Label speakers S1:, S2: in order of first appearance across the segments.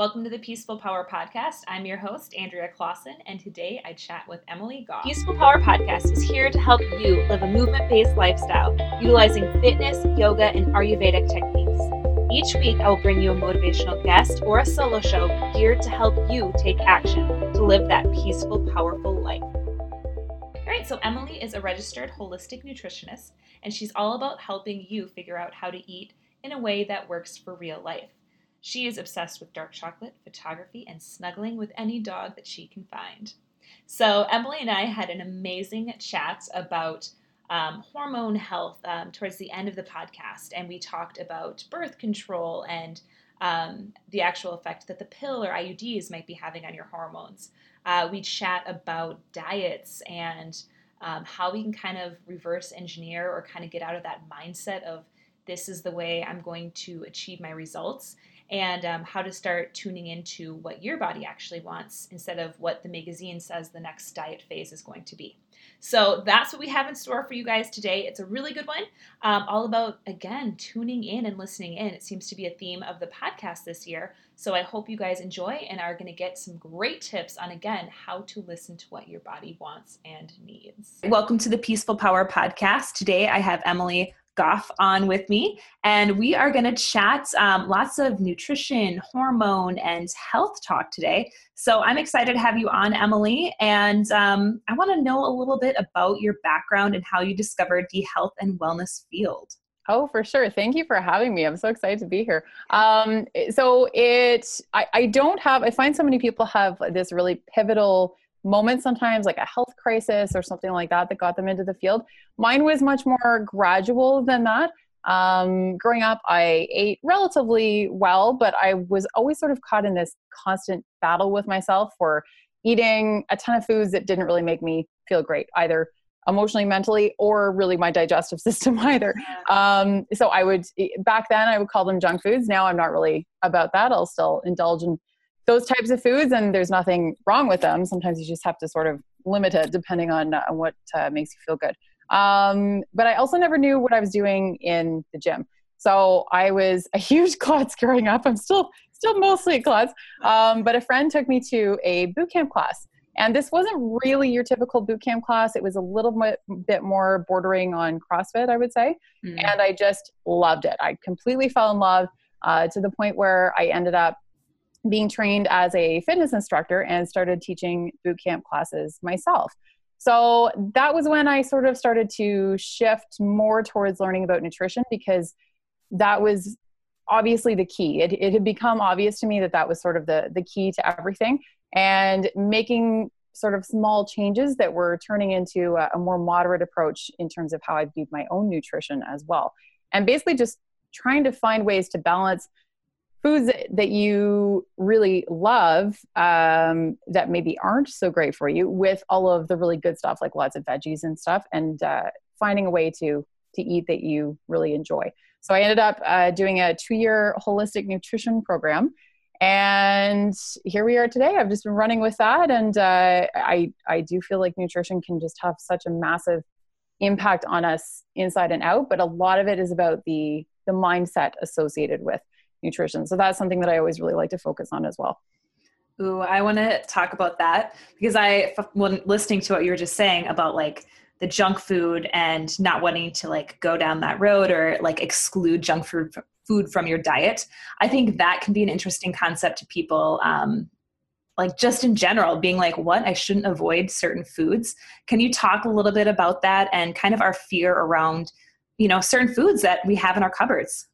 S1: Welcome to the Peaceful Power Podcast. I'm your host, Andrea Claassen, and today I chat with Emily Goff. Peaceful Power Podcast is here to help you live a movement based lifestyle utilizing fitness, yoga, and Ayurvedic techniques. Each week, I will bring you a motivational guest or a solo show geared to help you take action to live that peaceful, powerful life. All right, so Emily is a registered holistic nutritionist, and she's all about helping you figure out how to eat in a way that works for real life. She is obsessed with dark chocolate, photography, and snuggling with any dog that she can find. So, Emily and I had an amazing chat about um, hormone health um, towards the end of the podcast, and we talked about birth control and um, the actual effect that the pill or IUDs might be having on your hormones. Uh, we chat about diets and um, how we can kind of reverse engineer or kind of get out of that mindset of this is the way I'm going to achieve my results and um, how to start tuning into what your body actually wants instead of what the magazine says the next diet phase is going to be. So that's what we have in store for you guys today. It's a really good one, um, all about, again, tuning in and listening in. It seems to be a theme of the podcast this year. So I hope you guys enjoy and are going to get some great tips on, again, how to listen to what your body wants and needs. Welcome to the Peaceful Power Podcast. Today I have Emily Goff on with me, and we are going to chat um, lots of nutrition, hormone, and health talk today. So I'm excited to have you on, Emily, and um, I want to know a little bit about your background and how you discovered the health and wellness field.
S2: Oh, for sure. Thank you for having me. I'm so excited to be here. Um, so it, I, I don't have, I find so many people have this really pivotal moment sometimes like a health crisis or something like that that got them into the field. Mine was much more gradual than that. Um, growing up i ate relatively well but i was always sort of caught in this constant battle with myself for eating a ton of foods that didn't really make me feel great either emotionally mentally or really my digestive system either. Um, so i would back then i would call them junk foods. Now i'm not really about that. I'll still indulge in those types of foods and there's nothing wrong with them. Sometimes you just have to sort of limit it depending on, uh, what uh, makes you feel good. Um, but i also never knew what i was doing in the gym. So i was a huge klutz growing up. I'm still still mostly a klutz um, but a friend took me to a boot camp class. And this wasn't really your typical boot camp class. It was a little bit, bit more bordering on crossfit i would say. Mm. and i just loved it. I completely fell in love uh, to the point where i ended up being trained as a fitness instructor and started teaching boot camp classes myself. So that was when I sort of started to shift more towards learning about nutrition because that was obviously the key. It, it had become obvious to me that that was sort of the, the key to everything. And making sort of small changes that were turning into a, a more moderate approach in terms of how I viewed my own nutrition as well. And basically just trying to find ways to balance foods that you really love um, that maybe aren't so great for you with all of the really good stuff like lots of veggies and stuff and uh, finding a way to to eat that you really enjoy. So i ended up uh, doing a two-year holistic nutrition program and here we are today. I've just been running with that and uh, i i do feel like nutrition can just have such a massive impact on us inside and out but a lot of it is about the the mindset associated with nutrition. So that's something that I always really like to focus on as well.
S1: Ooh, I want to talk about that because I, when listening to what you were just saying about like the junk food and not wanting to like go down that road or like exclude junk food food from your diet, I think that can be an interesting concept to people. Um, like just in general, being like, what I shouldn't avoid certain foods. Can you talk a little bit about that and kind of our fear around, you know, certain foods that we have in our cupboards?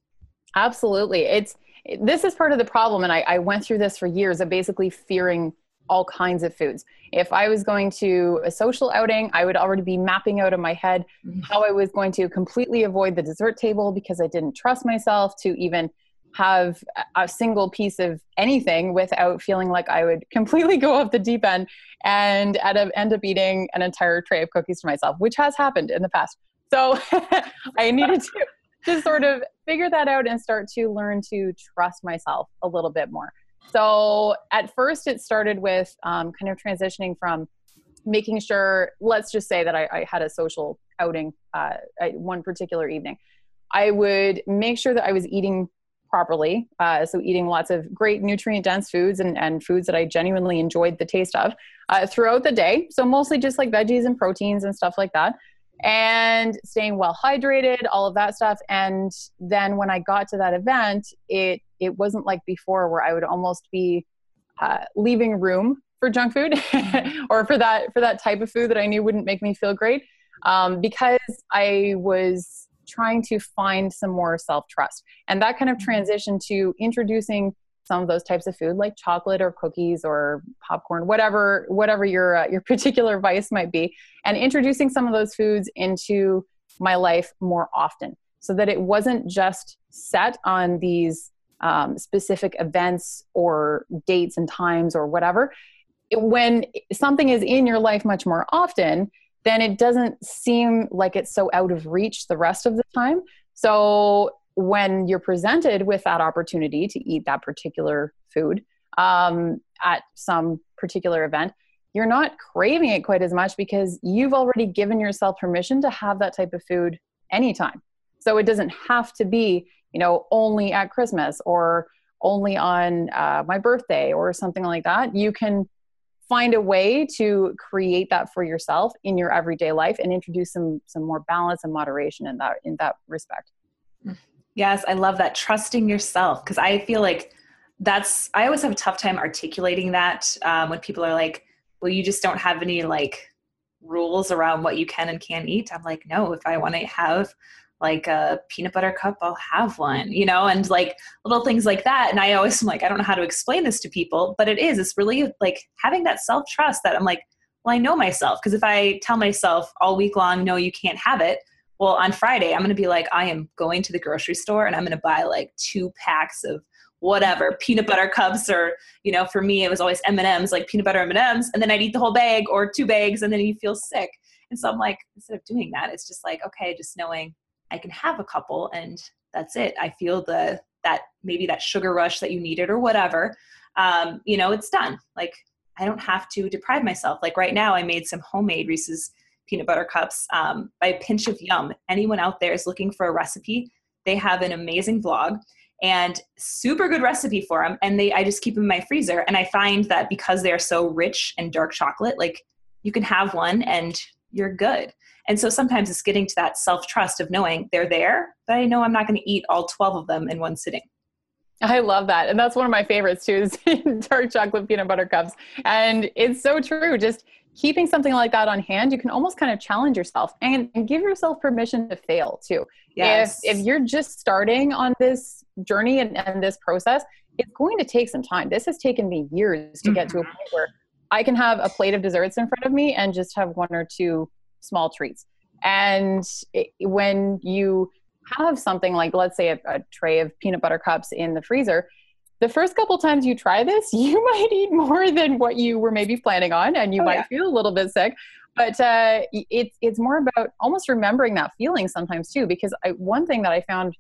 S2: Absolutely. It's this is part of the problem. And I, I went through this for years of basically fearing all kinds of foods. If I was going to a social outing, I would already be mapping out in my head mm-hmm. how I was going to completely avoid the dessert table because I didn't trust myself to even have a single piece of anything without feeling like I would completely go off the deep end and end up eating an entire tray of cookies to myself, which has happened in the past. So I needed to to sort of figure that out and start to learn to trust myself a little bit more. So at first, it started with um, kind of transitioning from making sure, let's just say that I, I had a social outing uh, one particular evening. I would make sure that I was eating properly. Uh, so eating lots of great nutrient dense foods and, and foods that I genuinely enjoyed the taste of uh, throughout the day. So mostly just like veggies and proteins and stuff like that. And staying well hydrated, all of that stuff. And then when I got to that event, it it wasn't like before where I would almost be uh, leaving room for junk food or for that for that type of food that I knew wouldn't make me feel great um, because I was trying to find some more self trust. And that kind of transition to introducing some of those types of food, like chocolate or cookies or popcorn, whatever whatever your uh, your particular vice might be, and introducing some of those foods into my life more often, so that it wasn't just set on these um, specific events or dates and times or whatever. It, when something is in your life much more often, then it doesn't seem like it's so out of reach the rest of the time. So when you're presented with that opportunity to eat that particular food um, at some particular event, you're not craving it quite as much because you've already given yourself permission to have that type of food anytime. So it doesn't have to be, you know, only at Christmas or only on uh, my birthday or something like that. You can find a way to create that for yourself in your everyday life and introduce some some more balance and moderation in that in that respect
S1: yes i love that trusting yourself because i feel like that's i always have a tough time articulating that um, when people are like well you just don't have any like rules around what you can and can't eat i'm like no if i want to have like a peanut butter cup, I'll have one, you know, and like little things like that. And I always am like, I don't know how to explain this to people, but it is, it's really like having that self trust that I'm like, well, I know myself. Because if I tell myself all week long, no, you can't have it, well, on Friday, I'm going to be like, I am going to the grocery store and I'm going to buy like two packs of whatever peanut butter cups or you know for me it was always m&ms like peanut butter m&ms and then i'd eat the whole bag or two bags and then you feel sick and so i'm like instead of doing that it's just like okay just knowing I can have a couple and that's it. I feel the that maybe that sugar rush that you needed or whatever. Um, you know, it's done. Like I don't have to deprive myself. Like right now, I made some homemade Reese's peanut butter cups um, by a Pinch of Yum. Anyone out there is looking for a recipe, they have an amazing vlog and super good recipe for them. And they, I just keep them in my freezer. And I find that because they're so rich and dark chocolate, like you can have one and you're good. And so sometimes it's getting to that self trust of knowing they're there, but I know I'm not going to eat all 12 of them in one sitting.
S2: I love that. And that's one of my favorites too, is dark chocolate peanut butter cups. And it's so true. Just keeping something like that on hand, you can almost kind of challenge yourself and, and give yourself permission to fail too. Yes. If, if you're just starting on this journey and, and this process, it's going to take some time. This has taken me years to get mm-hmm. to a mm-hmm. point where I can have a plate of desserts in front of me and just have one or two small treats. And it, when you have something like, let's say, a, a tray of peanut butter cups in the freezer, the first couple times you try this, you might eat more than what you were maybe planning on, and you oh, might yeah. feel a little bit sick. But uh, it's it's more about almost remembering that feeling sometimes too. Because I, one thing that I found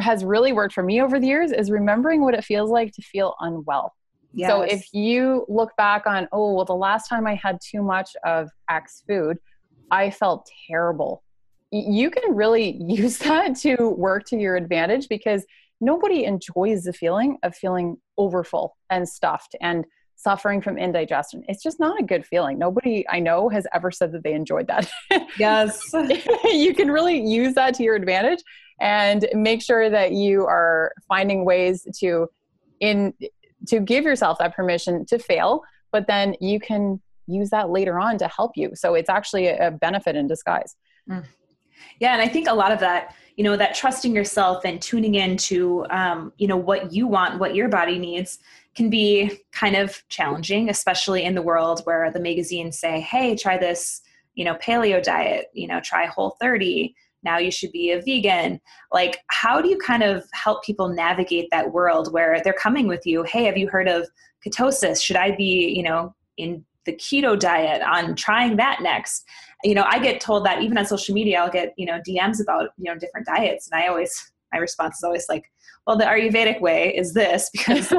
S2: has really worked for me over the years is remembering what it feels like to feel unwell. Yes. So if you look back on, oh, well, the last time I had too much of X food, I felt terrible. You can really use that to work to your advantage because nobody enjoys the feeling of feeling overfull and stuffed and suffering from indigestion. It's just not a good feeling. Nobody I know has ever said that they enjoyed that.
S1: Yes.
S2: you can really use that to your advantage and make sure that you are finding ways to in to give yourself that permission to fail, but then you can use that later on to help you. So it's actually a benefit in disguise. Mm.
S1: Yeah, and I think a lot of that, you know, that trusting yourself and tuning into, um, you know, what you want, what your body needs, can be kind of challenging, especially in the world where the magazines say, "Hey, try this, you know, paleo diet. You know, try Whole 30. Now you should be a vegan." Like, how do you kind of help people navigate that world where they're coming with you? Hey, have you heard of ketosis? Should I be, you know, in the keto diet on trying that next you know i get told that even on social media i'll get you know dms about you know different diets and i always my response is always like well the ayurvedic way is this because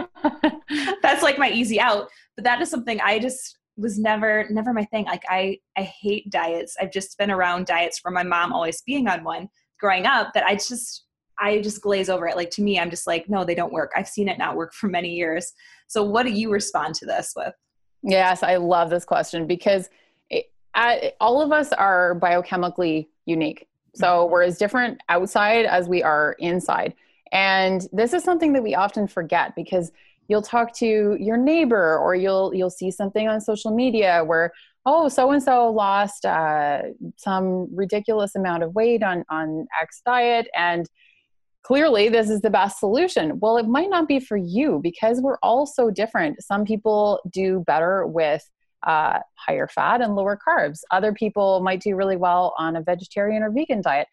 S1: that's like my easy out but that is something i just was never never my thing like i i hate diets i've just been around diets from my mom always being on one growing up that i just I just glaze over it. Like to me, I'm just like, no, they don't work. I've seen it not work for many years. So what do you respond to this with?
S2: Yes, I love this question because it, I, all of us are biochemically unique. So mm-hmm. we're as different outside as we are inside. And this is something that we often forget because you'll talk to your neighbor or you'll you'll see something on social media where oh so and so lost uh, some ridiculous amount of weight on on x diet and clearly this is the best solution. Well it might not be for you because we're all so different. Some people do better with uh, higher fat and lower carbs. Other people might do really well on a vegetarian or vegan diet.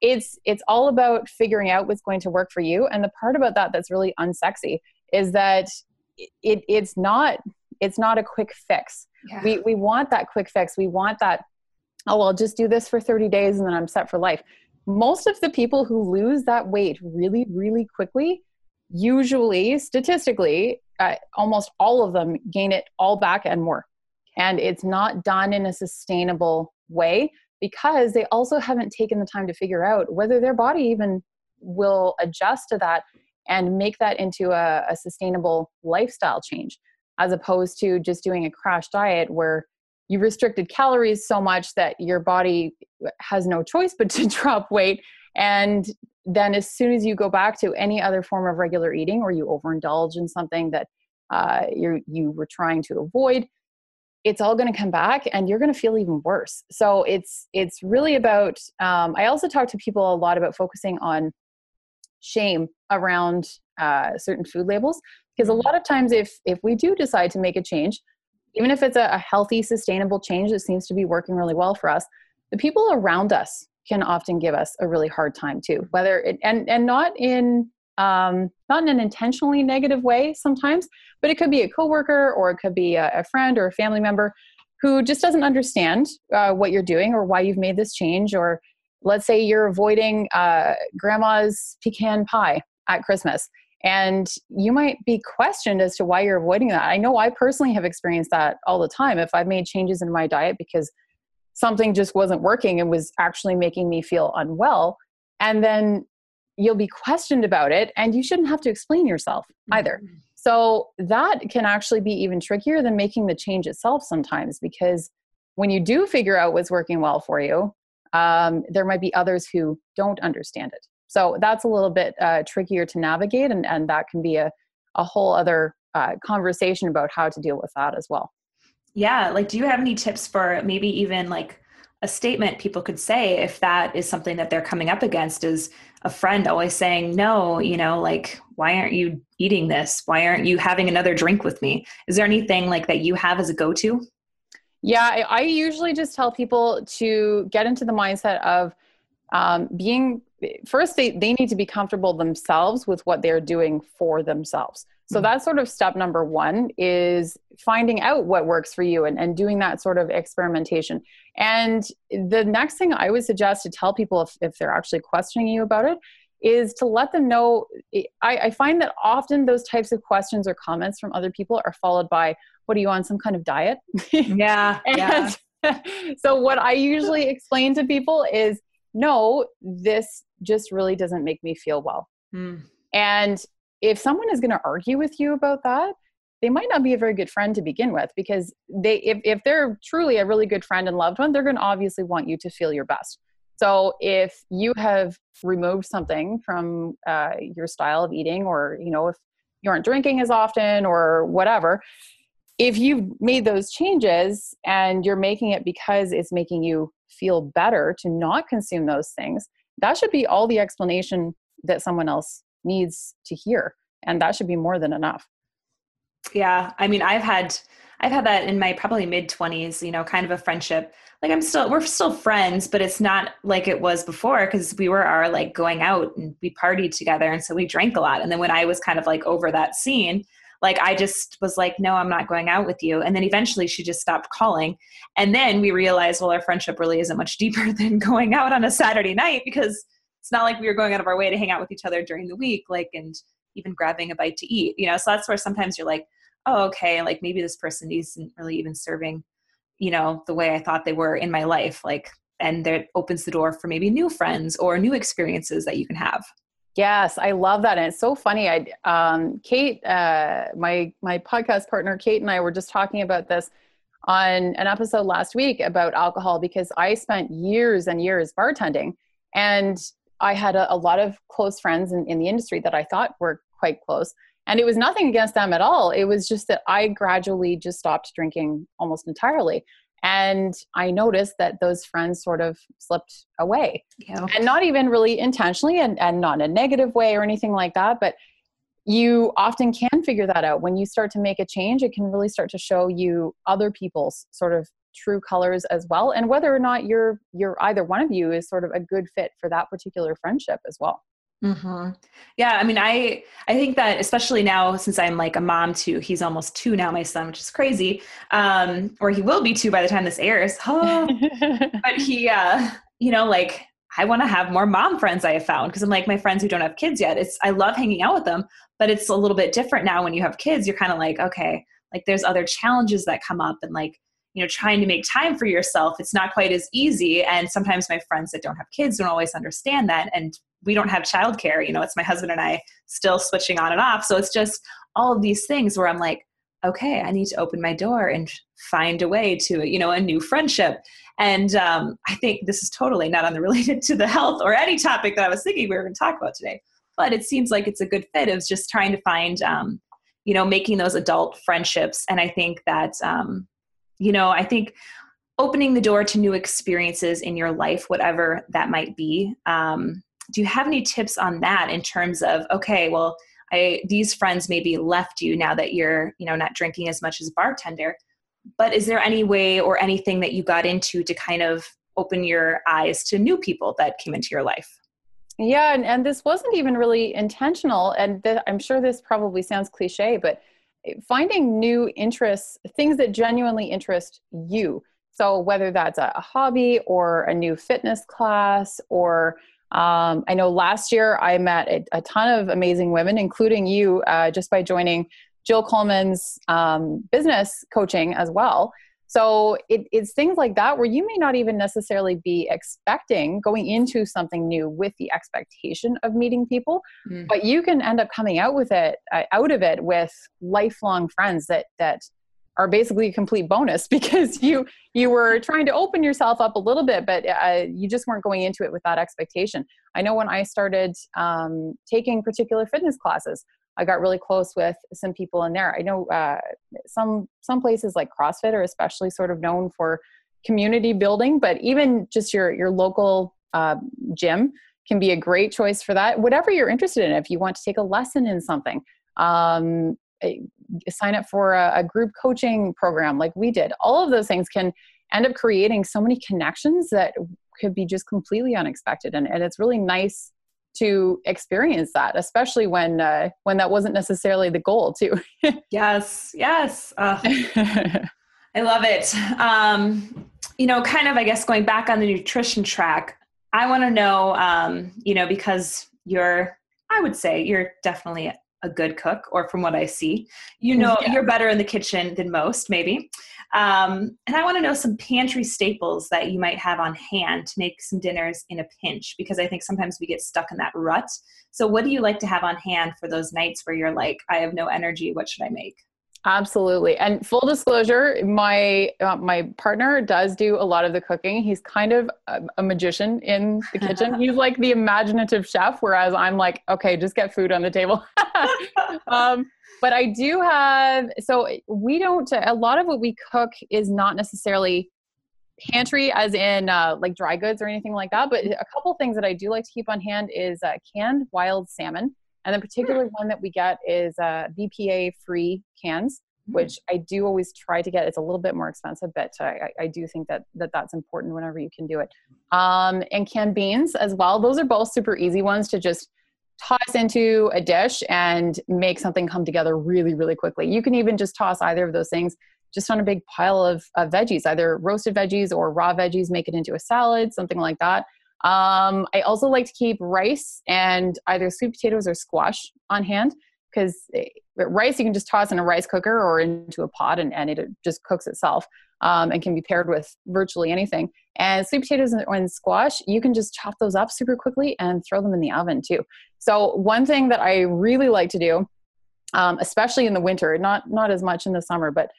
S2: It's it's all about figuring out what's going to work for you. And the part about that that's really unsexy is that it, it's not it's not a quick fix. Yeah. we we want that quick fix. We want that oh i'll just do this for 30 days and then i'm set for life most of the people who lose that weight really really quickly usually statistically uh, almost all of them gain it all back and more. And it's not done in a sustainable way because they also haven't taken the time to figure out whether their body even will adjust to that and make that into a, a sustainable lifestyle change as opposed to just doing a crash diet where you restricted calories so much that your body has no choice but to drop weight. And then as soon as you go back to any other form of regular eating or you overindulge in something that uh, you you were trying to avoid it's all going to come back and you're going to feel even worse. So it's it's really about um, i also talk to people a lot about focusing on shame around uh, certain food labels. Because a mm-hmm. lot of times if if we do decide to make a change even if it's a, a healthy sustainable change that seems to be working really well for us the people around us can often give us a really hard time too whether it and and not in um, not in an intentionally negative way sometimes, but it could be a coworker or it could be a, a friend or a family member who just doesn't understand uh, what you're doing or why you've made this change. Or let's say you're avoiding uh, grandma's pecan pie at Christmas. And you might be questioned as to why you're avoiding that. I know I personally have experienced that all the time. If I've made changes in my diet because something just wasn't working and was actually making me feel unwell, and then you'll be questioned about it and you shouldn't have to explain yourself either. Mm-hmm. So that can actually be even trickier than making the change itself sometimes because when you do figure out what's working well for you, um, there might be others who don't understand it. So that's a little bit uh, trickier to navigate, and, and that can be a, a whole other uh, conversation about how to deal with that as well.
S1: Yeah, like do you have any tips for maybe even like a statement people could say if that is something that they're coming up against? Is a friend always saying no you know like why aren't you eating this? Why aren't you having another drink with me? Is there anything like that you have as a go-to?
S2: Yeah i, I usually just tell people to get into the mindset of um, being first they, they need to be comfortable themselves with what they're doing for themselves so mm-hmm. that's sort of step number one is finding out what works for you and, and doing that sort of experimentation and the next thing i would suggest to tell people if, if they're actually questioning you about it is to let them know I, I find that often those types of questions or comments from other people are followed by what are you on some kind of diet
S1: yeah,
S2: yeah. so what i usually explain to people is no this just really doesn't make me feel well mm. and if someone is going to argue with you about that they might not be a very good friend to begin with because they if, if they're truly a really good friend and loved one they're going to obviously want you to feel your best so if you have removed something from uh, your style of eating or you know if you aren't drinking as often or whatever if you've made those changes and you're making it because it's making you feel better to not consume those things that should be all the explanation that someone else needs to hear and that should be more than enough.
S1: Yeah i mean i've had i've had that in my probably mid 20s you know kind of a friendship. Like i'm still we're still friends but it's not like it was before because we were our like going out and we partied together and so we drank a lot. And then when i was kind of like over that scene like i just was like no i'm not going out with you. And then eventually she just stopped calling. And then we realized well our friendship really isn't much deeper than going out on a saturday night because it's not like we were going out of our way to hang out with each other during the week like and even grabbing a bite to eat you know? So that's where sometimes you're like oh okay like maybe this person isn't really even serving you know the way i thought they were in my life like and that opens the door for maybe new friends or new experiences that you can have
S2: Yes, I love that, and it's so funny. I, um, Kate, uh, my my podcast partner, Kate, and I were just talking about this on an episode last week about alcohol because I spent years and years bartending, and I had a, a lot of close friends in, in the industry that I thought were quite close, and it was nothing against them at all. It was just that I gradually just stopped drinking almost entirely. And I noticed that those friends sort of slipped away. Yeah. And not even really intentionally and, and not in a negative way or anything like that. But you often can figure that out. When you start to make a change, it can really start to show you other people's sort of true colors as well and whether or not you're you're either one of you is sort of a good fit for that particular friendship as well
S1: Mm-hmm. Yeah, I mean, I I think that especially now since I'm like a mom too. He's almost two now, my son, which is crazy. Um, or he will be two by the time this airs. Oh. but he, uh, you know, like I want to have more mom friends. I have found because I'm like my friends who don't have kids yet. It's I love hanging out with them, but it's a little bit different now when you have kids. You're kind of like, okay, like there's other challenges that come up, and like you know trying to make time for yourself it's not quite as easy and sometimes my friends that don't have kids don't always understand that and we don't have childcare. You know, it's my husband and I still switching on and off. So it's just all of these things where I'm like, okay, I need to open my door and find a way to, you know, a new friendship. And um, I think this is totally not unrelated to the health or any topic that I was thinking we were going to talk about today. But it seems like it's a good fit of just trying to find, um, you know, making those adult friendships. And I think that, um, you know, I think opening the door to new experiences in your life, whatever that might be, um, do you have any tips on that in terms of okay well I, these friends maybe left you now that you're you know not drinking as much as bartender but is there any way or anything that you got into to kind of open your eyes to new people that came into your life?
S2: Yeah and, and this wasn't even really intentional and th- i'm sure this probably sounds cliche but finding new interests things that genuinely interest you. So whether that's a, a hobby or a new fitness class or um, I know last year I met a, a, ton of amazing women, including you, uh, just by joining Jill Coleman's um, business coaching as well. So it, it's things like that where you may not even necessarily be expecting going into something new with the expectation of meeting people, mm. but you can end up coming out with it, uh, out of it with lifelong friends that that are basically a complete bonus because you you were trying to open yourself up a little bit but uh, you just weren't going into it with that expectation. I know when i started um, taking particular fitness classes i got really close with some people in there. I know uh, some some places like crossfit are especially sort of known for community building but even just your your local uh, gym can be a great choice for that. Whatever you're interested in if you want to take a lesson in something um, sign up for a, a group coaching program like we did. All of those things can end up creating so many connections that could be just completely unexpected. And, and it's really nice to experience that especially when uh, when that wasn't necessarily the goal too.
S1: Yes yes. Uh, i love it. Um, you know kind of i guess going back on the nutrition track i want to know um, you know because you're i would say you're definitely a good cook, or from what I see. You know, yeah. you're better in the kitchen than most, maybe. Um, and I want to know some pantry staples that you might have on hand to make some dinners in a pinch, because I think sometimes we get stuck in that rut. So, what do you like to have on hand for those nights where you're like, I have no energy? What should I make?
S2: Absolutely. And full disclosure, my uh, my partner does do a lot of the cooking. He's kind of a, a magician in the kitchen. He's like the imaginative chef, whereas I'm like, okay, just get food on the table. um, but I do have so we don't. A lot of what we cook is not necessarily pantry, as in uh, like dry goods or anything like that. But a couple things that I do like to keep on hand is uh, canned wild salmon. And the particular one that we get is uh, BPA free cans, mm. which I do always try to get. It's a little bit more expensive, but I, I do think that, that that's important whenever you can do it. Um, and canned beans as well. Those are both super easy ones to just toss into a dish and make something come together really, really quickly. You can even just toss either of those things just on a big pile of, of veggies, either roasted veggies or raw veggies, make it into a salad, something like that. Um, I also like to keep rice and either sweet potatoes or squash on hand because rice you can just toss in a rice cooker or into a pot and, and it just cooks itself um, and can be paired with virtually anything. And sweet potatoes and squash, you can just chop those up super quickly and throw them in the oven too. So one thing that I really like to do, um, especially in the winter, not not as much in the summer, but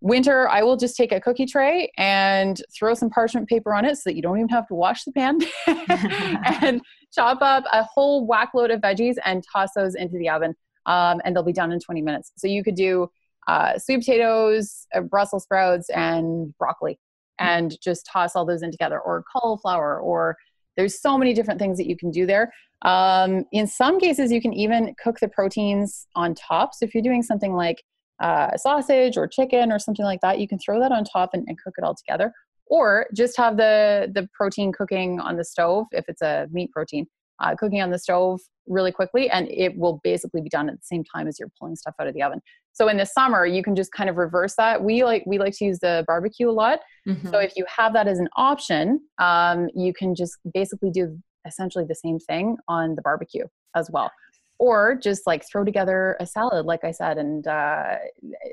S2: winter i will just take a cookie tray and throw some parchment paper on it so that you don't even have to wash the pan and chop up a whole whack load of veggies and toss those into the oven. Um, and they'll be done in 20 minutes. So you could do uh, sweet potatoes uh, brussels sprouts and broccoli and just toss all those in together or cauliflower or there's so many different things that you can do there. Um, in some cases you can even cook the proteins on top. So if you're doing something like uh, sausage or chicken or something like that, you can throw that on top and, and cook it all together. Or just have the the protein cooking on the stove if it's a meat protein, uh, cooking on the stove really quickly, and it will basically be done at the same time as you're pulling stuff out of the oven. So in the summer, you can just kind of reverse that. We like we like to use the barbecue a lot. Mm-hmm. So if you have that as an option, um, you can just basically do essentially the same thing on the barbecue as well or just like throw together a salad like i said and uh,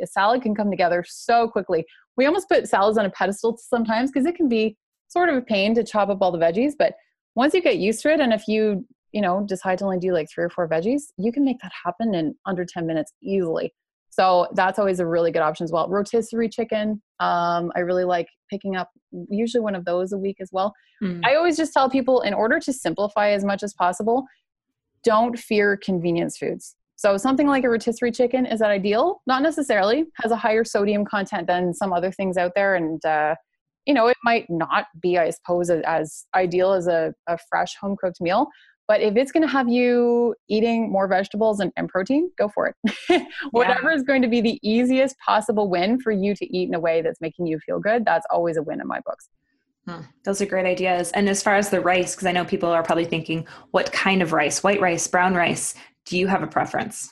S2: a salad can come together so quickly. We almost put salads on a pedestal sometimes because it can be sort of a pain to chop up all the veggies but once you get used to it and if you you know decide to only do like three or four veggies you can make that happen in under 10 minutes easily. So that's always a really good option as well. Rotisserie chicken um, i really like picking up usually one of those a week as well. Mm. i always just tell people in order to simplify as much as possible don't fear convenience foods. So something like a rotisserie chicken is that ideal? Not necessarily. Has a higher sodium content than some other things out there, and uh, you know it might not be, I suppose, as ideal as a, a fresh home cooked meal. But if it's going to have you eating more vegetables and, and protein, go for it. Whatever yeah. is going to be the easiest possible win for you to eat in a way that's making you feel good, that's always a win in my books.
S1: Hmm, those are great ideas. And as far as the rice, because I know people are probably thinking, what kind of rice? White rice, brown rice? Do you have a preference?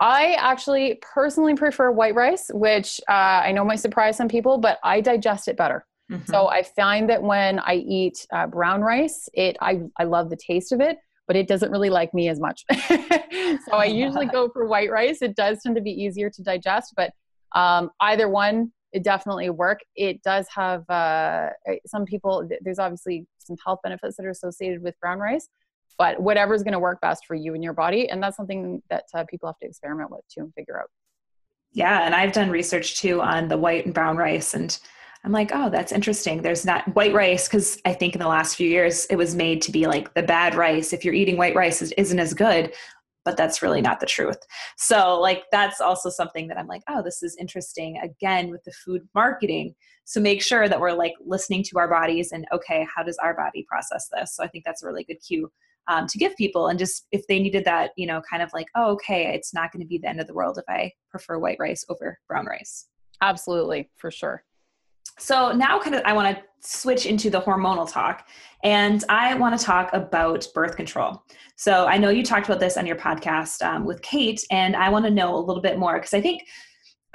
S2: I actually personally prefer white rice, which uh, I know might surprise some people, but I digest it better. Mm-hmm. So I find that when I eat uh, brown rice, it I, I love the taste of it, but it doesn't really like me as much. so I usually go for white rice. It does tend to be easier to digest, but um, either one it definitely work. It does have uh, some people. There's obviously some health benefits that are associated with brown rice, but whatever is going to work best for you and your body, and that's something that uh, people have to experiment with too and figure out.
S1: Yeah, and I've done research too on the white and brown rice, and I'm like, oh, that's interesting. There's not white rice because I think in the last few years it was made to be like the bad rice. If you're eating white rice, it isn't as good but that's really not the truth. So, like, that's also something that I'm like, oh, this is interesting again with the food marketing. So, make sure that we're like listening to our bodies and, okay, how does our body process this? So, I think that's a really good cue um, to give people. And just if they needed that, you know, kind of like, oh, okay, it's not going to be the end of the world if I prefer white rice over brown rice.
S2: Absolutely, for sure.
S1: So now kind of I want to switch into the hormonal talk and I want to talk about birth control. So I know you talked about this on your podcast um, with Kate and I want to know a little bit more because I think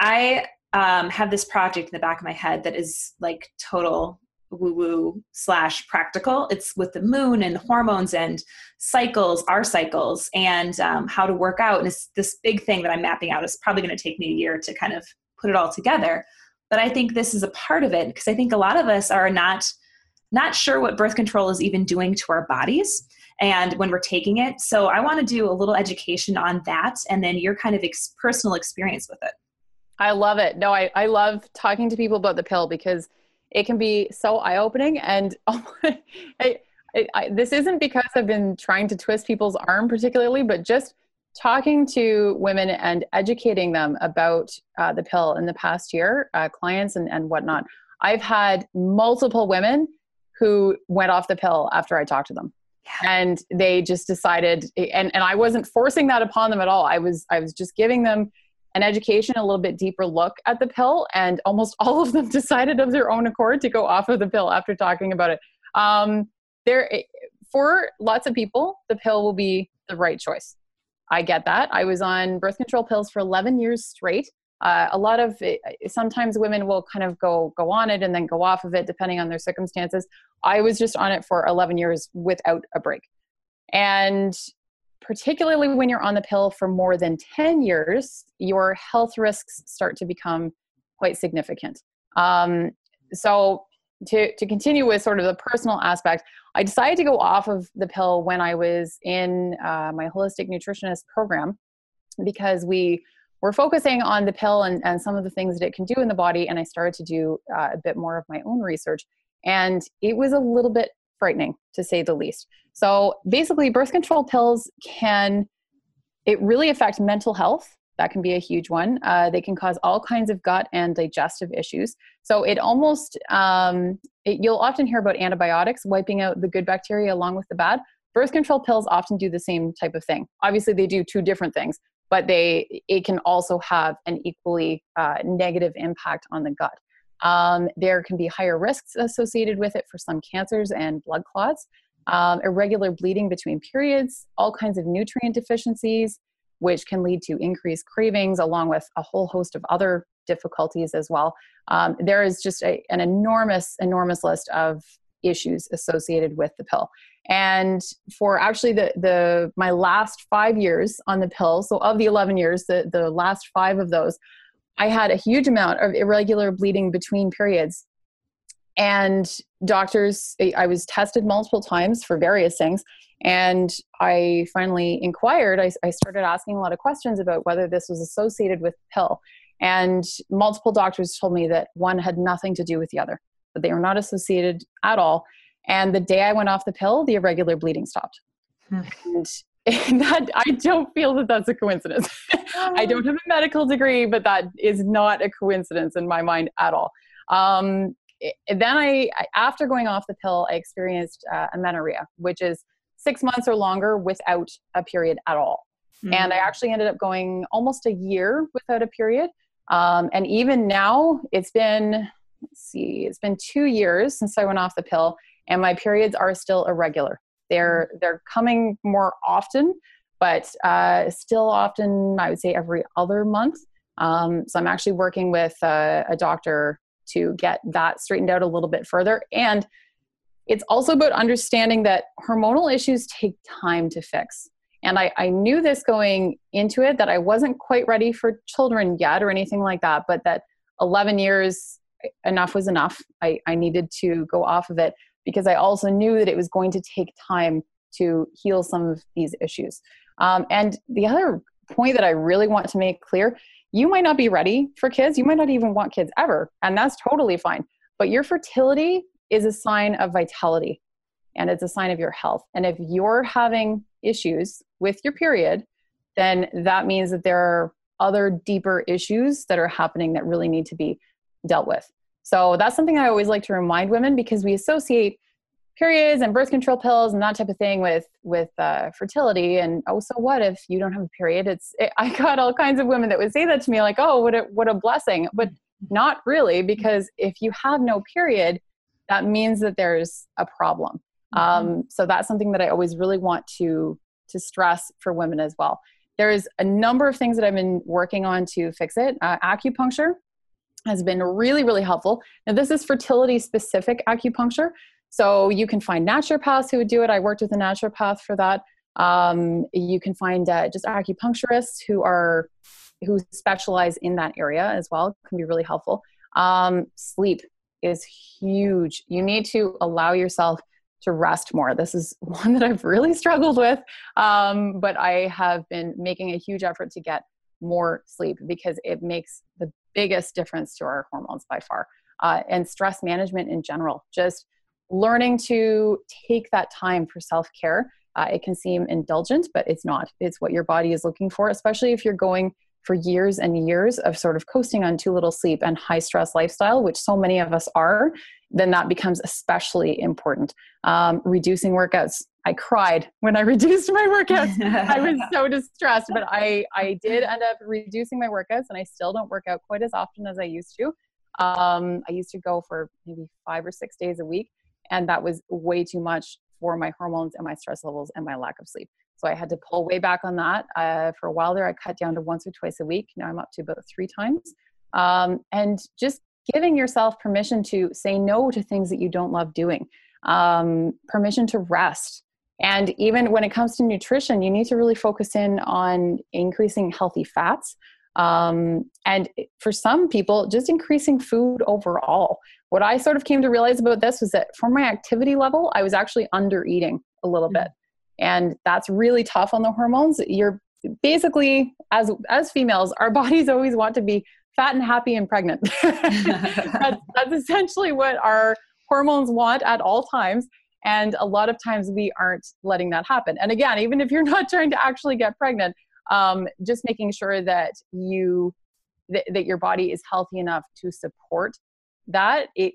S1: I um, have this project in the back of my head that is like total woo woo slash practical. It's with the moon and the hormones and cycles, our cycles, and um, how to work out. And it's this big thing that I'm mapping out. It's probably going to take me a year to kind of put it all together but i think this is a part of it because i think a lot of us are not not sure what birth control is even doing to our bodies and when we're taking it. So i want to do a little education on that and then your kind of ex- personal experience with it.
S2: I love it. No I, I love talking to people about the pill because it can be so eye-opening and oh, I, I, this isn't because i've been trying to twist people's arm particularly but just talking to women and educating them about uh, the pill in the past year, uh, clients and, and whatnot, I've had multiple women who went off the pill after I talked to them. And they just decided, and, and I wasn't forcing that upon them at all. I was, I was just giving them an education, a little bit deeper look at the pill. And almost all of them decided of their own accord to go off of the pill after talking about it. Um, there, for lots of people, the pill will be the right choice I get that. I was on birth control pills for 11 years straight. Uh, a lot of it, sometimes women will kind of go go on it and then go off of it depending on their circumstances. I was just on it for 11 years without a break, and particularly when you're on the pill for more than 10 years, your health risks start to become quite significant. Um, so, to, to continue with sort of the personal aspect, I decided to go off of the pill when I was in uh, my holistic nutritionist program because we were focusing on the pill and, and some of the things that it can do in the body. And I started to do uh, a bit more of my own research. And it was a little bit frightening to say the least. So basically, birth control pills can, it really affect mental health. That can be a huge one. Uh, they can cause all kinds of gut and digestive issues. So it almost, um, it, you'll often hear about antibiotics wiping out the good bacteria along with the bad. Birth control pills often do the same type of thing. Obviously, they do two different things, but they it can also have an equally uh, negative impact on the gut. Um, there can be higher risks associated with it for some cancers and blood clots, um, irregular bleeding between periods, all kinds of nutrient deficiencies, which can lead to increased cravings, along with a whole host of other difficulties as well. Um, there is just a, an enormous, enormous list of issues associated with the pill. And for actually the the my last five years on the pill, so of the 11 years, the, the last five of those, I had a huge amount of irregular bleeding between periods. And doctors, I was tested multiple times for various things. And I finally inquired, I, I started asking a lot of questions about whether this was associated with pill. And multiple doctors told me that one had nothing to do with the other, that they were not associated at all. And the day I went off the pill, the irregular bleeding stopped. Hmm. And and that I don't feel that that's a coincidence. I don't have a medical degree, but that is not a coincidence in my mind at all. Um, then I, after going off the pill, I experienced uh, amenorrhea, which is six months or longer without a period at all. Mm-hmm. And I hmm. actually ended up going almost a year without a period. Um, and even now, it's been, let's see, it's been two years since I went off the pill, and my periods are still irregular. They're they're coming more often, but uh, still often I would say every other month. Um, so I'm actually working with a, a doctor to get that straightened out a little bit further. And it's also about understanding that hormonal issues take time to fix. And I, I knew this going into it that I wasn't quite ready for children yet or anything like that, but that 11 years enough was enough. I, I needed to go off of it because I also knew that it was going to take time to heal some of these issues. Um, and the other point that I really want to make clear you might not be ready for kids, you might not even want kids ever, and that's totally fine. But your fertility is a sign of vitality and it's a sign of your health. And if you're having issues with your period, then that means that there are other deeper issues that are happening that really need to be dealt with. So that's something I always like to remind women because we associate periods and birth control pills and that type of thing with with uh, fertility. And oh, so what if you don't have a period? It's it, I got all kinds of women that would say that to me, like, oh, what a what a blessing, but not really because if you have no period, that means that there's a problem. Mm-hmm. Um, so that's something that I always really want to to stress for women as well. There's a number of things that I've been working on to fix it. Uh, acupuncture has been really, really helpful. Now, this is fertility specific acupuncture. So you can find naturopaths who would do it. I worked with a naturopath for that. Um, you can find uh, just acupuncturists who are who specialize in that area as well. Can be really helpful. Um, sleep is huge. You need to allow yourself to rest more. This is one that I've really struggled with, um, but I have been making a huge effort to get more sleep because it makes the biggest difference to our hormones by far. Uh, and stress management in general, just learning to take that time for self care. Uh, it can seem indulgent, but it's not. It's what your body is looking for, especially if you're going for years and years of sort of coasting on too little sleep and high stress lifestyle, which so many of us are, then that becomes especially important. Um, reducing workouts. I cried when I reduced my workouts. I was so distressed, but I, I did end up reducing my workouts and I still don't work out quite as often as I used to. Um, I used to go for maybe five or six days a week, and that was way too much for my hormones and my stress levels and my lack of sleep. So I had to pull way back on that. Uh, for a while there, I cut down to once or twice a week. Now I'm up to about three times. Um, and just giving yourself permission to say no to things that you don't love doing, um, permission to rest, And even when it comes to nutrition, you need to really focus in on increasing healthy fats. Um, and for some people, just increasing food overall. What I sort of came to realize about this was that for my activity level, I was actually under eating a little mm-hmm. bit. And that's really tough on the hormones. You're basically, as, as females, our bodies always want to be fat and happy and pregnant. that's, that's essentially what our hormones want at all times. And a lot of times we aren't letting that happen. And again, even if you're not trying to actually get pregnant, um, just making sure that you th- that your body is healthy enough to support that it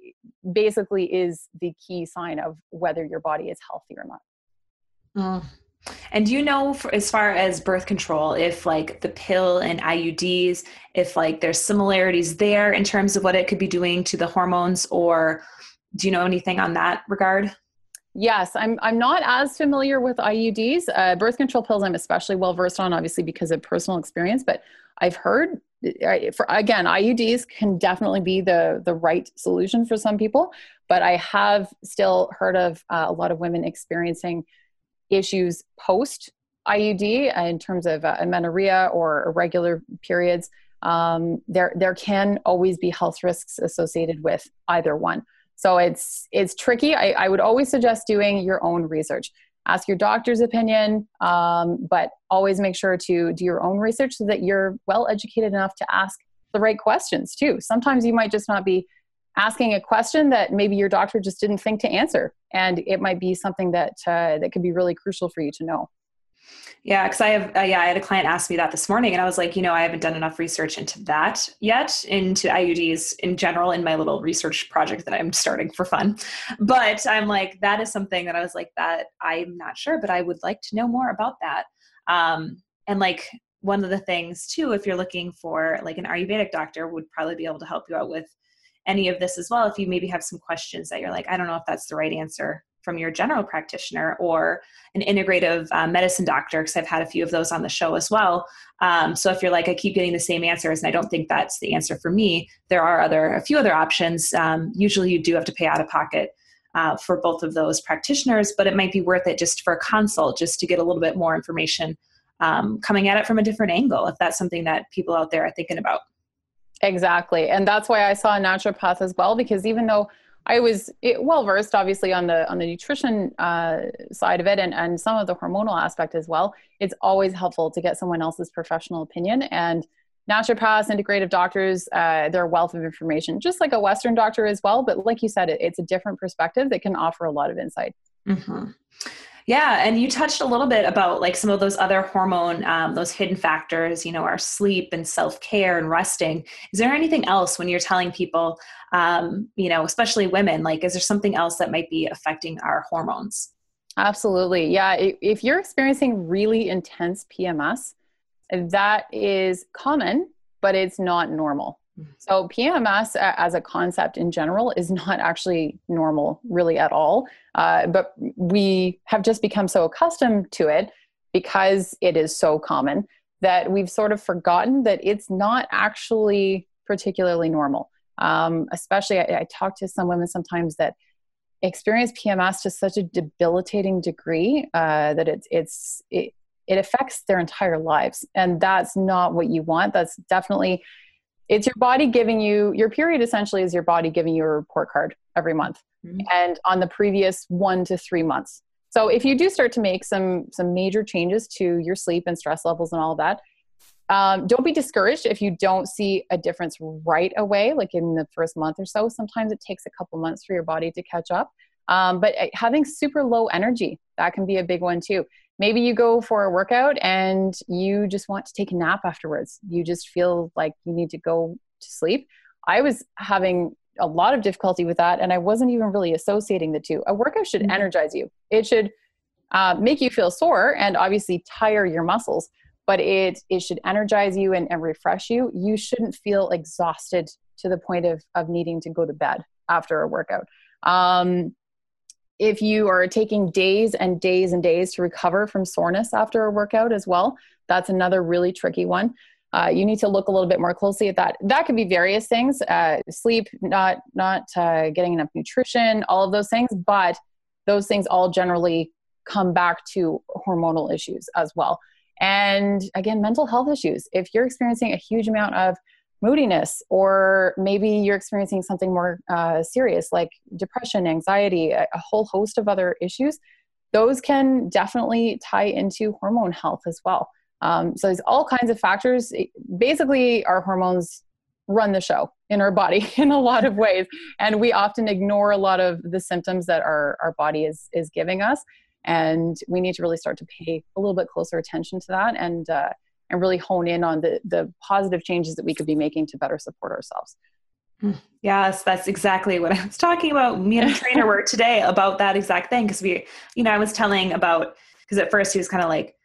S2: basically is the key sign of whether your body is healthy or not.
S1: Mm. And do you know, for, as far as birth control, if like the pill and IUDs, if like there's similarities there in terms of what it could be doing to the hormones, or do you know anything on that regard?
S2: Yes, I'm. I'm not as familiar with IUDs. Uh, birth control pills, I'm especially well versed on, obviously because of personal experience. But I've heard, for again, IUDs can definitely be the the right solution for some people. But I have still heard of uh, a lot of women experiencing issues post IUD in terms of uh, amenorrhea or irregular periods. Um, there, there can always be health risks associated with either one. So it's it's tricky. I, I would always suggest doing your own research. Ask your doctor's opinion, um, but always make sure to do your own research so that you're well educated enough to ask the right questions too. Sometimes you might just not be asking a question that maybe your doctor just didn't think to answer and it might be something that uh, that could be really crucial for you to know
S1: yeah because i have uh, yeah i had a client ask me that this morning and i was like you know i haven't done enough research into that yet into iuds in general in my little research project that i'm starting for fun. But i'm like that is something that i was like that i'm not sure but i would like to know more about that. Um, and like one of the things too if you're looking for like an ayurvedic doctor would probably be able to help you out with any of this as well if you maybe have some questions that you're like i don't know if that's the right answer from your general practitioner or an integrative uh, medicine doctor because i've had a few of those on the show as well. Um, so if you're like i keep getting the same answers and i don't think that's the answer for me there are other a few other options. Um, usually you do have to pay out of pocket uh, for both of those practitioners but it might be worth it just for a consult just to get a little bit more information um, coming at it from a different angle if that's something that people out there are thinking about.
S2: Exactly. And that's why I saw a naturopath as well, because even though I was well versed, obviously on the on the nutrition uh, side of it, and and some of the hormonal aspect as well. It's always helpful to get someone else's professional opinion. And naturopaths, integrative doctors, uh, they're a wealth of information, just like a Western doctor as well. But like you said, it, it's a different perspective that can offer a lot of insight.
S1: Mm-hmm. Yeah, and you touched a little bit about like some of those other hormone, um, those hidden factors, you know, our sleep and self care and resting. Is there anything else when you're telling people, um, you know, especially women, like, is there something else that might be affecting our hormones?
S2: Absolutely. Yeah. If you're experiencing really intense PMS, that is common, but it's not normal. So, PMS as a concept in general is not actually normal, really, at all. Uh, but we have just become so accustomed to it because it is so common that we've sort of forgotten that it's not actually particularly normal. Um, especially, I, I talk to some women sometimes that experience PMS to such a debilitating degree uh, that it's it's it, it affects their entire lives, and that's not what you want. That's definitely it's your body giving you your period essentially is your body giving you a report card every month mm-hmm. and on the previous one to three months so if you do start to make some some major changes to your sleep and stress levels and all of that um, don't be discouraged if you don't see a difference right away like in the first month or so sometimes it takes a couple months for your body to catch up um, but uh, having super low energy that can be a big one too maybe you go for a workout and you just want to take a nap afterwards. You just feel like you need to go to sleep. I was having a lot of difficulty with that, and I wasn't even really associating the two. A workout should mm-hmm. energize you, it should uh, make you feel sore and obviously tire your muscles. But it it should energize you and, and refresh you. You shouldn't feel exhausted to the point of of needing to go to bed after a workout. Um, if you are taking days and days and days to recover from soreness after a workout as well, that's another really tricky one. Uh, you need to look a little bit more closely at that. That could be various things: uh, sleep, not not uh, getting enough nutrition, all of those things. But those things all generally come back to hormonal issues as well. And again, mental health issues. If you're experiencing a huge amount of moodiness, or maybe you're experiencing something more uh, serious like depression, anxiety, a, a whole host of other issues, those can definitely tie into hormone health as well. Um, so there's all kinds of factors. Basically, our hormones run the show in our body in a lot of ways, and we often ignore a lot of the symptoms that our our body is is giving us. And we need to really start to pay a little bit closer attention to that, and uh, and really hone in on the the positive changes that we could be making to better support ourselves.
S1: Hmm. Yes, that's exactly what I was talking about. Me and a trainer were today about that exact thing because we, you know, I was telling about because at first he was kind of like,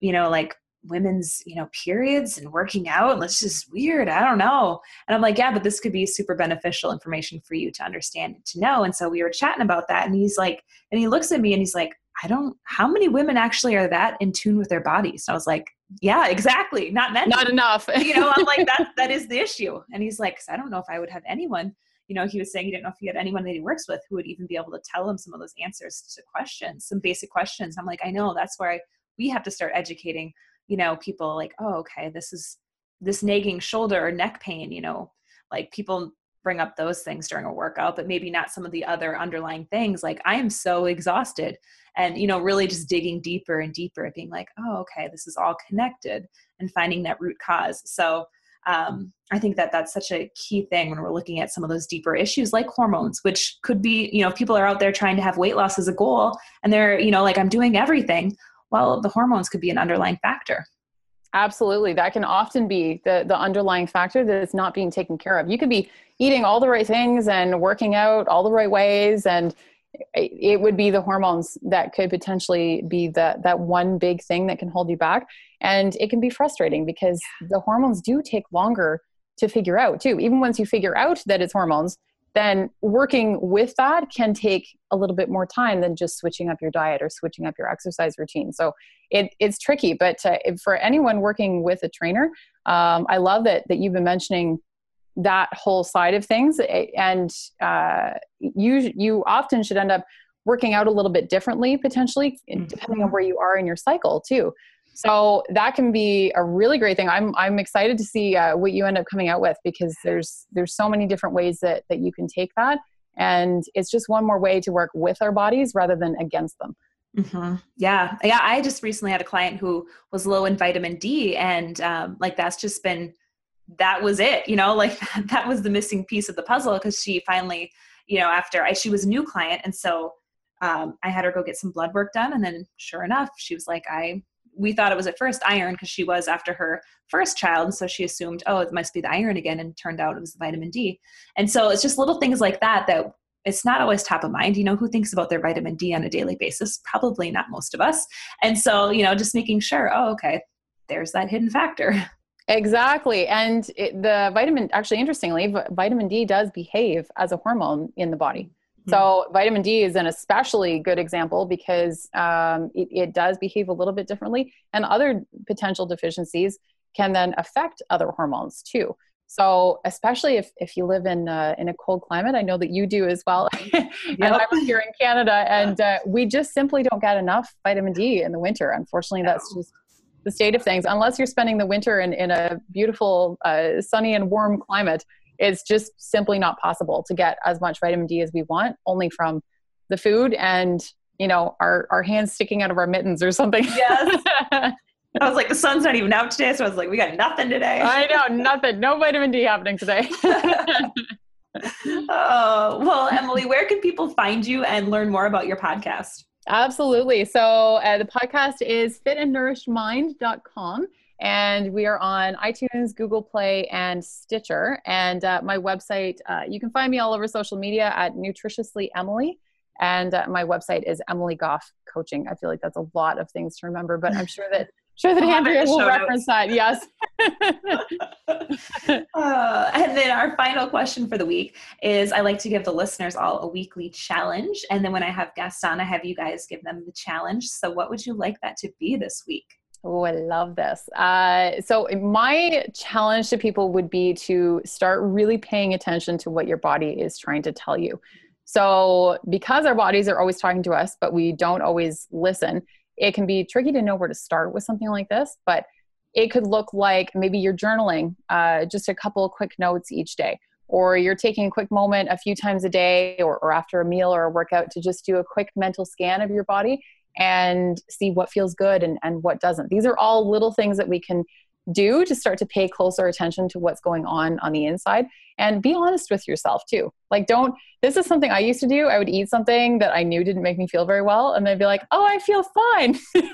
S1: you know, like women's, you know, periods and working out. And it's just weird. I don't know. And I'm like, yeah, but this could be super beneficial information for you to understand and to know. And so we were chatting about that. And he's like, and he looks at me and he's like, I don't, how many women actually are that in tune with their bodies? And I was like, yeah, exactly. Not many.
S2: Not enough.
S1: you know, I'm like, that, that is the issue. And he's like, I don't know if I would have anyone, you know, he was saying he didn't know if he had anyone that he works with who would even be able to tell him some of those answers to questions, some basic questions. I'm like, I know that's where I, we have to start educating, you know, people like, oh, okay, this is this nagging shoulder or neck pain, you know, like people bring up those things during a workout, but maybe not some of the other underlying things. Like I am so exhausted and, you know, really just digging deeper and deeper at being like, oh, okay, this is all connected and finding that root cause. So um, I think that that's such a key thing when we're looking at some of those deeper issues like hormones, which could be, you know, people are out there trying to have weight loss as a goal and they're, you know, like I'm doing everything. Well, the hormones could be an underlying factor.
S2: Absolutely. That can often be the, the underlying factor that is not being taken care of. You could be eating all the right things and working out all the right ways. And it would be the hormones that could potentially be that that one big thing that can hold you back. And it can be frustrating because the hormones do take longer to figure out too. Even once you figure out that it's hormones then working with that can take a little bit more time than just switching up your diet or switching up your exercise routine. So it, it's tricky, but uh, for anyone working with a trainer, um, I love that that you've been mentioning that whole side of things, and uh, you you often should end up working out a little bit differently potentially depending on mm-hmm. where you are in your cycle too so that can be a really great thing. I'm I'm excited to see uh, what you end up coming out with because there's there's so many different ways that that you can take that, and it's just one more way to work with our bodies rather than against them.
S1: Mm-hmm. Yeah, yeah. I just recently had a client who was low in vitamin D, and um, like that's just been that was it. You know, like that was the missing piece of the puzzle because she finally, you know, after I she was a new client, and so um, I had her go get some blood work done, and then sure enough, she was like, I we thought it was at first iron because she was after her first child and so she assumed oh it must be the iron again and turned out it was the vitamin d. And so it's just little things like that that it's not always top of mind you know who thinks about their vitamin d on a daily basis? Probably not most of us. And so you know just making sure oh okay there's that hidden factor
S2: exactly and it, the vitamin actually interestingly vitamin d does behave as a hormone in the body so mm-hmm. vitamin D is an especially good example because um, it, it, does behave a little bit differently, and other potential deficiencies can then affect other hormones too. So especially if, if you live in uh, in a cold climate, I know that you do as well. and yep. I'm here in Canada, and uh, we just simply don't get enough vitamin D in the winter. Unfortunately, that's just the state of things. Unless you're spending the winter in, in a beautiful, uh, sunny and warm climate, it's just simply not possible to get as much vitamin D as we want only from the food and you know our our hands sticking out of our mittens or something.
S1: Yes. I was like, the sun's not even out today, so I was like, we got nothing today.
S2: I know, nothing. No vitamin D happening today.
S1: oh, well, Emily, where can people find you and learn more about your podcast?
S2: Absolutely. So uh, the podcast is fitandnourishedmind.com and we are on iTunes, Google Play, and Stitcher. And uh, my website, uh, you can find me all over social media at Nutritiously Emily. And uh, my website is Emily Goff Coaching. I feel like that's a lot of things to remember, but I'm sure that sure that Andrea will reference that. Yes.
S1: uh, and then our final question for the week is: I like to give the listeners all a weekly challenge, and then when I have guests on, I have you guys give them the challenge. So, what would you like that to be this week?
S2: Oh, I love this. Uh, so, my challenge to people would be to start really paying attention to what your body is trying to tell you. So, because our bodies are always talking to us, but we don't always listen, it can be tricky to know where to start with something like this. But it could look like maybe you're journaling uh, just a couple of quick notes each day, or you're taking a quick moment a few times a day or, or after a meal or a workout to just do a quick mental scan of your body and see what feels good and, and what doesn't. These are all little things that we can do to start to pay closer attention to what's going on on the inside and be honest with yourself too. Like, don't, this is something I used to do. I would eat something that I knew didn't make me feel very well, and then be like, oh, I feel fine.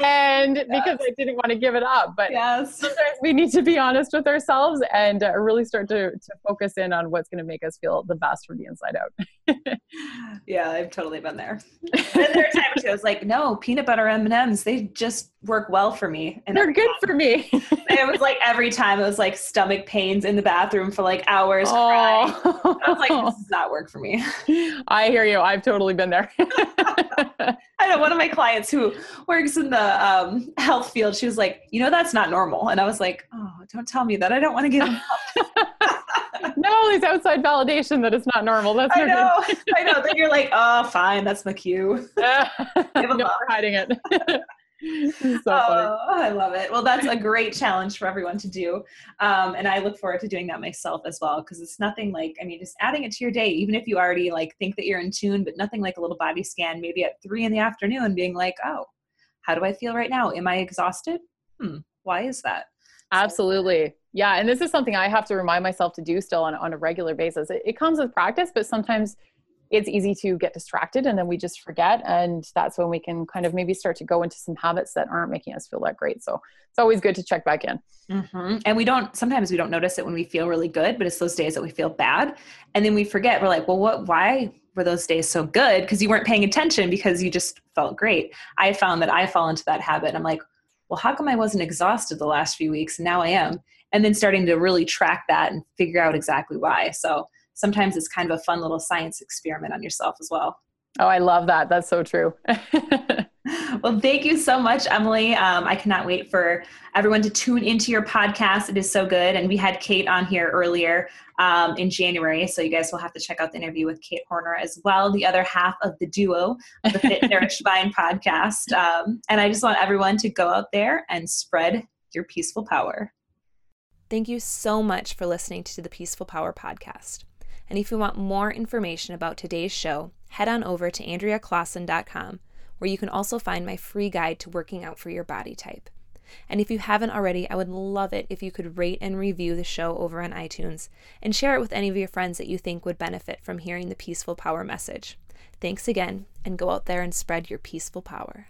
S2: and yes. because I didn't want to give it up. But yes. sometimes we need to be honest with ourselves and uh, really start to, to focus in on what's going to make us feel the best from the inside out.
S1: yeah, I've totally been there. and there are times I was like, no, peanut butter M&Ms, they just work well for me.
S2: And they're good for me.
S1: it was like every time it was like stomach pains in the bathroom for like hours oh. crying. I was like, this does not work for me.
S2: I hear you. I've totally been there.
S1: I know one of my clients who works in the um, health field, she was like, you know, that's not normal. And I was like, oh, don't tell me that. I don't want to get
S2: no, it's outside validation that it's not normal. That's
S1: I know. I know. Then you're like, oh, fine. That's my cue.
S2: no, hiding it
S1: so oh, I love it. Well, that's a great challenge for everyone to do. Um, and I look forward to doing that myself as well because it's nothing like, I mean, just adding it to your day, even if you already like think that you're in tune, but nothing like a little body scan, maybe at three in the afternoon, being like, oh, how do I feel right now? Am I exhausted? Hmm, why is that?
S2: Absolutely. Yeah. And this is something I have to remind myself to do still on, on a regular basis. It, it comes with practice, but sometimes it's easy to get distracted and then we just forget and that's when we can kind of maybe start to go into some habits that aren't making us feel that great. So it's always good to check back in.
S1: Mm-hmm. and we don't sometimes we don't notice it when we feel really good but it's those days that we feel bad. And then we forget we're like well what why were those days so good? Because you weren't paying attention because you just felt great. I found that i fall into that habit i'm like well how come i wasn't exhausted the last few weeks? And now i am. And then starting to really track that and figure out exactly why. So sometimes it's kind of a fun little science experiment on yourself as well.
S2: Oh, I love that. That's so true.
S1: well, thank you so much, Emily. Um, I cannot wait for everyone to tune into your podcast. It is so good. And we had Kate on here earlier um, in January. So you guys will have to check out the interview with Kate Horner as well, the other half of the duo of the Fit Nourished Mind podcast. Um, and I just want everyone to go out there and spread your peaceful power. Thank you so much for listening to the Peaceful Power podcast. And if you want more information about today's show, head on over to AndreaClaassen.com, where you can also find my free guide to working out for your body type. And if you haven't already, I would love it if you could rate and review the show over on iTunes and share it with any of your friends that you think would benefit from hearing the peaceful power message. Thanks again, and go out there and spread your peaceful power.